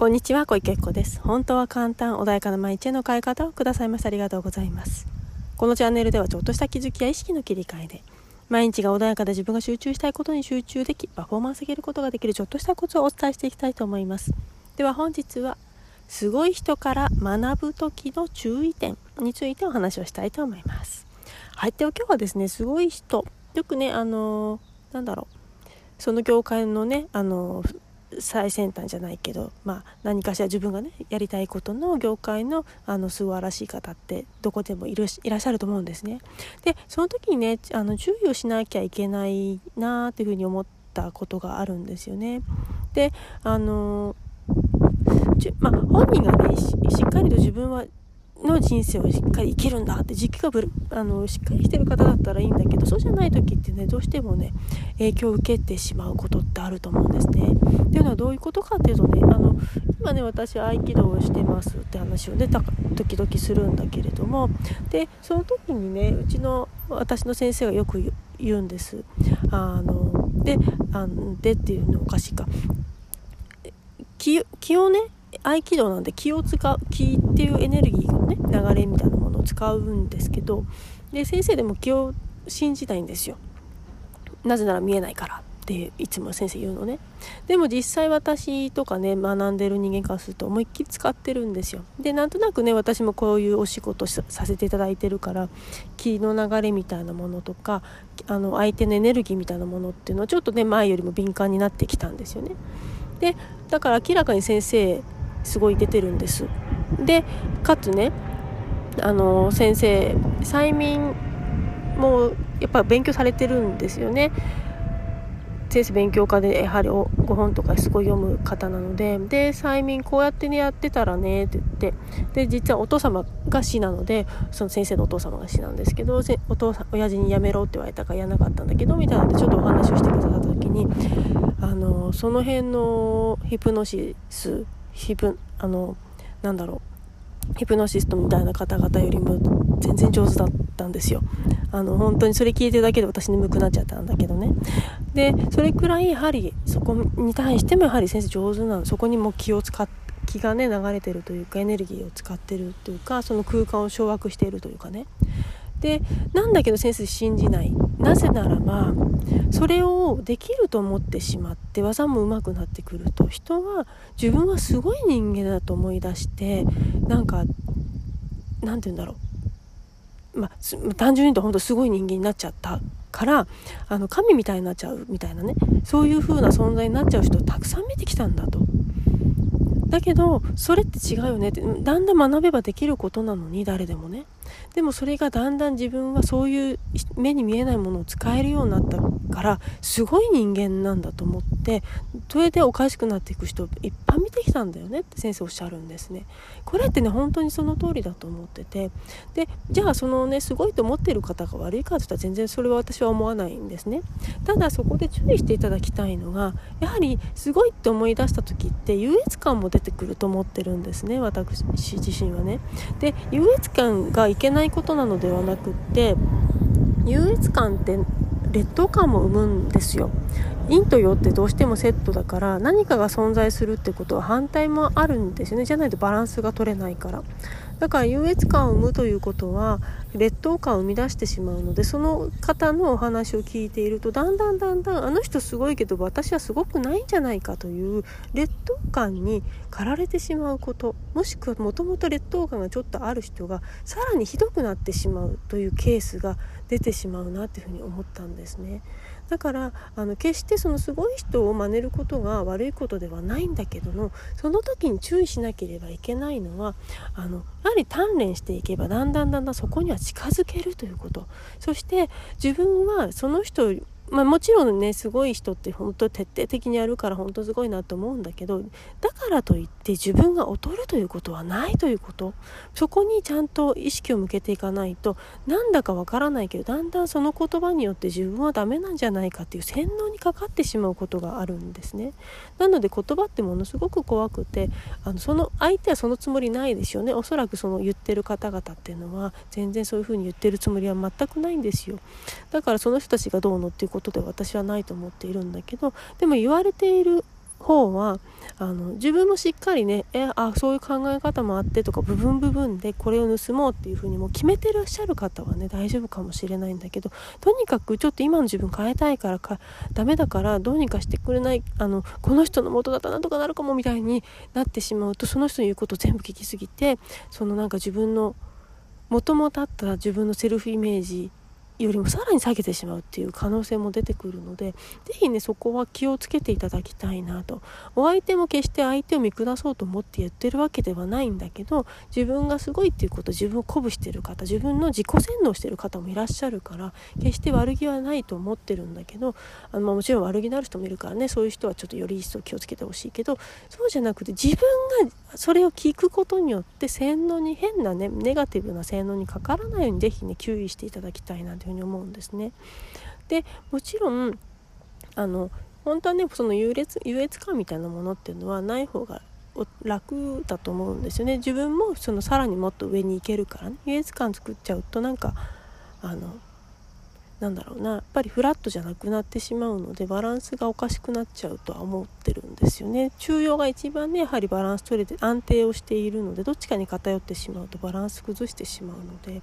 こんにちは、小池子です。本当は簡単、穏やかな毎日への変え方をくださいましてありがとうございます。このチャンネルではちょっとした気づきや意識の切り替えで、毎日が穏やかで自分が集中したいことに集中でき、パフォーマンス上げることができるちょっとしたコツをお伝えしていきたいと思います。では本日は、すごい人から学ぶ時の注意点についてお話をしたいと思います。はい、では今日はですね、すごい人、よくね、あのー、なんだろう、その業界のね、あのー最先端じゃないけど、まあ、何かしら自分がねやりたいことの業界のあの素晴らしい方ってどこでもいるいらっしゃると思うんですね。でその時にねあの注意をしなきゃいけないなっていうふうに思ったことがあるんですよね。であのまあ、本人がねしっかりと自分はの人生をしっかり生きるんだって軸がぶるあのしっかりしてる方だったらいいんだけどそうじゃない時ってねどうしてもね影響を受けてしまうことってあると思うんですね。っていうのはどういうことかっていうとねあの今ね私は合気道をしてますって話をね時々するんだけれどもでその時にねうちの私の先生がよく言うんです。あのであのでっていうのおかしいか気をね合気道なんで気を使う気っていうエネルギーのね流れみたいなものを使うんですけどで先生でも気を信じないんですよ。なぜなら見えないからっていつも先生言うのね。でも実際私とかね学んでる人間からすると思いっきり使ってるんですよ。でなんとなくね私もこういうお仕事させていただいてるから気の流れみたいなものとかあの相手のエネルギーみたいなものっていうのはちょっとね前よりも敏感になってきたんですよね。でだから明らかに先生すごい出てるんです。でかつねあの先生催眠もやっぱ勉強されてるんですよね。先生勉強家でやはりご本とかすごい読む方なので。で催眠こうやってねやってたらねって言って。で実はお父様が死なのでその先生のお父様が死なんですけどお父さん親父にやめろって言われたからやらなかったんだけどみたいなのでちょっとお話をしてくださった時にあのその辺のヒプノシスヒプあのなんだろうヒプノシストみたいな方々よりも全然上手だったんですよ。あの本当にそれ聞いてるだけで私眠くなっちゃったんだけどね。でそれくらいやはりそこに対してもやはり先生上手なの。そこにも気を使って気がね流れてるというかエネルギーを使ってるというかその空間を掌握しているというかね。でなんだけど先生信じない。なぜならばそれをできると思ってしまって技も上手くなってくると人は自分はすごい人間だと思い出してなんかなんて言うんだろう、まあ、単純に言うと本当すごい人間になっちゃったからあの神みたいになっちゃうみたいなねそういう風な存在になっちゃう人をたくさん見てきたんだと。だけどそれって違うよねってだんだん学べばできることなのに誰でもね。でもそれがだんだん自分はそういう目に見えないものを使えるようになったからすごい人間なんだと思ってそれでおかしくなっていく人いっぱい見てきたんだよねって先生おっしゃるんですね。これってね本当にその通りだと思ってて。でじゃあそのねすごいと思ってる方が悪いかといったら全然それは私は思わないんですね。ただそこで注意していただきたいのがやはりすごいって思い出した時って優越感も出てくると思ってるんですね私自身はね。で優越感がいけないことなのではなくって優越感って劣等感も生むんですよ。陰と陽ってどうしてもセットだから何かが存在するってことは反対もあるんですよね。じゃないとバランスが取れないから。だから優越感を生むということは劣等感を生み出してしまうのでその方のお話を聞いているとだんだんだんだんあの人すごいけど私はすごくないんじゃないかという劣等感に駆られてしまうこともしくはもともと劣等感がちょっとある人がさらにひどくなってしまうというケースが出てしまうなっていうふうに思ったんですね。だからあの決してそのすごい人を真似ることが悪いことではないんだけどもその時に注意しなければいけないのはあのやはり鍛錬していけばだんだんだんだんそこには近づけるということ。そして自分はその人まあ、もちろんねすごい人って本当徹底的にやるから本当すごいなと思うんだけどだからといって自分が劣るということはないということそこにちゃんと意識を向けていかないとなんだかわからないけどだんだんその言葉によって自分はダメなんじゃないかっていう洗脳にかかってしまうことがあるんですね。なので言葉ってものすごく怖くてあのその相手はそのつもりないですよね。おそらくその言ってる方々っていうのは全然そういうふうに言ってるつもりは全くないんですよ。だからその人たちがどうのっていうことで私はないと思っているんだけどでも言われている方はあの自分もしっかりねえあそういう考え方もあってとか部分部分でこれを盗もうっていうふうにも決めてらっしゃる方はね大丈夫かもしれないんだけどとにかくちょっと今の自分変えたいからかダメだからどうにかしてくれないあのこの人の元だったらなんとかなるかもみたいになってしまうとその人の言うことを全部聞きすぎてそのなんか自分のもともとあった自分のセルフイメージよりもさらに下げてしまうっていう可能性も出てくるので是非ねそこは気をつけていただきたいなと。お相手も決して相手を見下そうと思って言ってるわけではないんだけど自分がすごいっていうこと自分を鼓舞してる方自分の自己洗脳してる方もいらっしゃるから決して悪気はないと思ってるんだけどあの、ま、もちろん悪気のある人もいるからねそういう人はちょっとより一層気をつけてほしいけどそうじゃなくて自分がそれを聞くことによって洗脳に変なねネガティブな洗脳にかからないように是非ね注意していただきたいなというふうに思うんですね。でもちろんあの本当はねその優劣優越感みたいなものっていうのはない方が楽だと思うんですよね。自分もそのさらにもっと上に行けるからね。優越感作っちゃうとなんかあのなんだろうな。やっぱりフラットじゃなくなってしまうのでバランスがおかしくなっちゃうとは思ってるんですよね。中庸が一番ねやはりバランス取れて安定をしているのでどっちかに偏ってしまうとバランス崩してしまうので。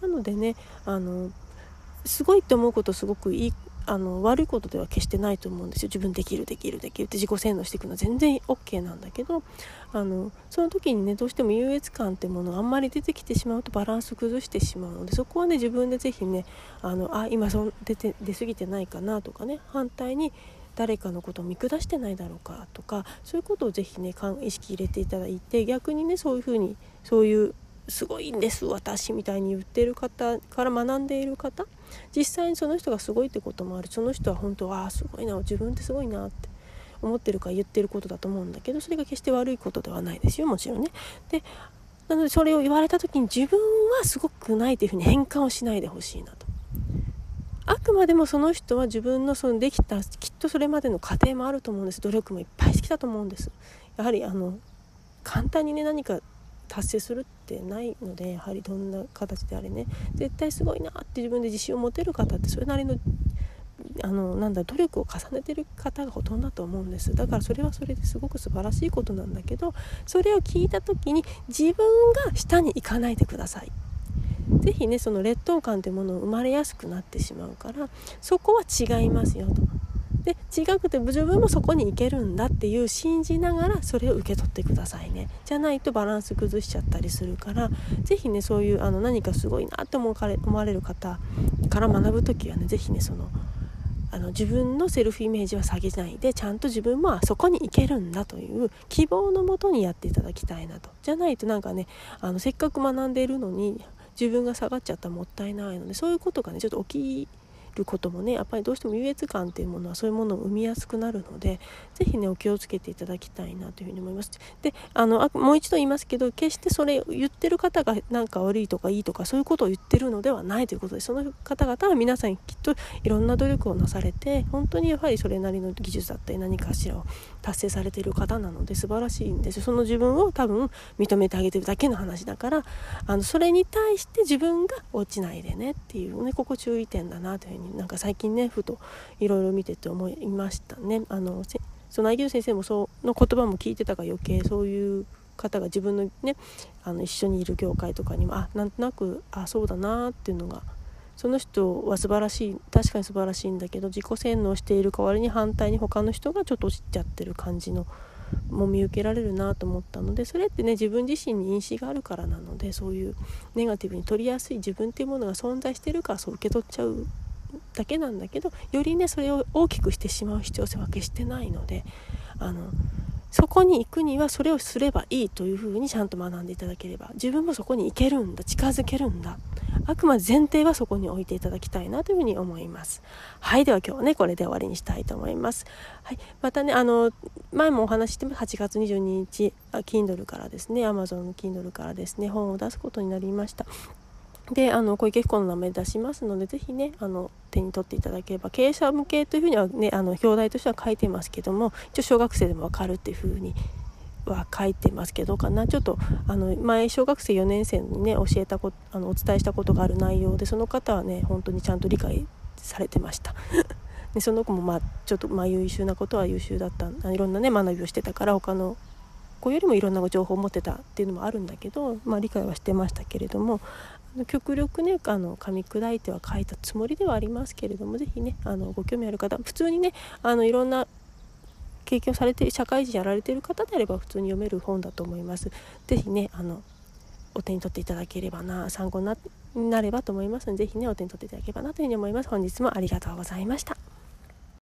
なのでねあのすごいって思うことすごくいいあの悪いことでは決してないと思うんですよ。自分できるできるできるって。自己洗脳していくのは全然 OK なんだけどあのその時にねどうしても優越感ってものがあんまり出てきてしまうとバランス崩してしまうのでそこはね自分でぜひねあのあ今そ出て出過ぎてないかなとかね反対に誰かのことを見下してないだろうかとかそういうことをぜひね意識入れていただいて逆にねそういうふうにそういうすごいんです私みたいに言ってる方から学んでいる方実際にその人がすごいってこともあるその人は本当はあすごいな自分ってすごいなって思ってるから言ってることだと思うんだけどそれが決して悪いことではないですよもちろんね。でなのでそれを言われた時に自分はすごくないというふうに変換をしないでほしいなと。あくまでもその人は自分のそのできたきっとそれまでの過程もあると思うんです努力もいっぱいしてきたと思うんですやはりあの簡単にね何か達成するってないのでやはりどんな形であれね。絶対すごいなって自分で自信を持てる方ってそれなりのあのなんだ努力を重ねてる方がほとんどだと思うんです。だからそれはそれですごく素晴らしいことなんだけどそれを聞いた時に自分が下に行かないでください。是非ねその劣等感ってものを生まれやすくなってしまうからそこは違いますよと。で違くて自分もそこに行けるんだっていう信じながらそれを受け取ってくださいね。じゃないとバランス崩しちゃったりするから是非ねそういうあの何かすごいなって思われる方から学ぶ時はね是非ねそのあの自分のセルフイメージは下げないでちゃんと自分もそこに行けるんだという希望のもとにやっていただきたいなと。じゃないとなんかねあのせっかく学んでいるのに自分が下がっちゃったらもったいないのでそういうことがねちょっと起きることもねやっぱりどうしても優越感っていうものはそういうものを生みやすくなるので是非ねお気をつけていただきたいなというふうに思います。であのあもう一度言いますけど決してそれ言ってる方がなんか悪いとかいいとかそういうことを言ってるのではないということでその方々は皆さんきっといろんな努力をなされて本当にやはりそれなりの技術だったり何かしらを達成されている方なので素晴らしいんですその自分を多分認めてあげてるだけの話だからあのそれに対して自分が落ちないでねっていうねここ注意点だなというふうになんか最近ねふといろいろ見てて思いましたね。あのその内先生もその言葉も聞いてたから余計そういう方が自分のねあの一緒にいる業界とかにもあなんとなくあそうだなっていうのがその人は素晴らしい確かに素晴らしいんだけど自己洗脳している代わりに反対に他の人がちょっと落ちちゃってる感じのも見受けられるなと思ったのでそれってね自分自身に因子があるからなのでそういうネガティブに取りやすい自分っていうものが存在してるからそう受け取っちゃうだけなんだけどよりねそれを大きくしてしまう必要性は決してないのであのそこに行くにはそれをすればいいというふうにちゃんと学んでいただければ自分もそこに行けるんだ近づけるんだあくまで前提はそこに置いていただきたいなというふうに思います。はいでは今日はねこれで終わりにしたいと思います。はいまたねあの前もお話しても8月22日 Kindle からですね Amazon の Kindle からですね本を出すことになりました。であの小池彦の名前出しますのでぜひねあの手に取っていただければ経営者向けというふうにはねあの表題としては書いてますけども一応小学生でも分かるっていうふうには書いてますけどかな。ちょっとあの前小学生4年生にね教えたこあのお伝えしたことがある内容でその方はね本当にちゃんと理解されてました。でその子もまあちょっとまあ優秀なことは優秀だったいろんなね学びをしてたから他の子よりもいろんな情報を持ってたっていうのもあるんだけど、まあ、理解はしてましたけれども極力ねあの噛み砕いては書いたつもりではありますけれども是非ねあのご興味ある方普通にねあのいろんな経験をされて社会人やられている方であれば普通に読める本だと思います。是非ねあのお手に取っていただければな参考になればと思いますので是非ねお手に取っていただければなというふうに思います。本日もありがとうございました。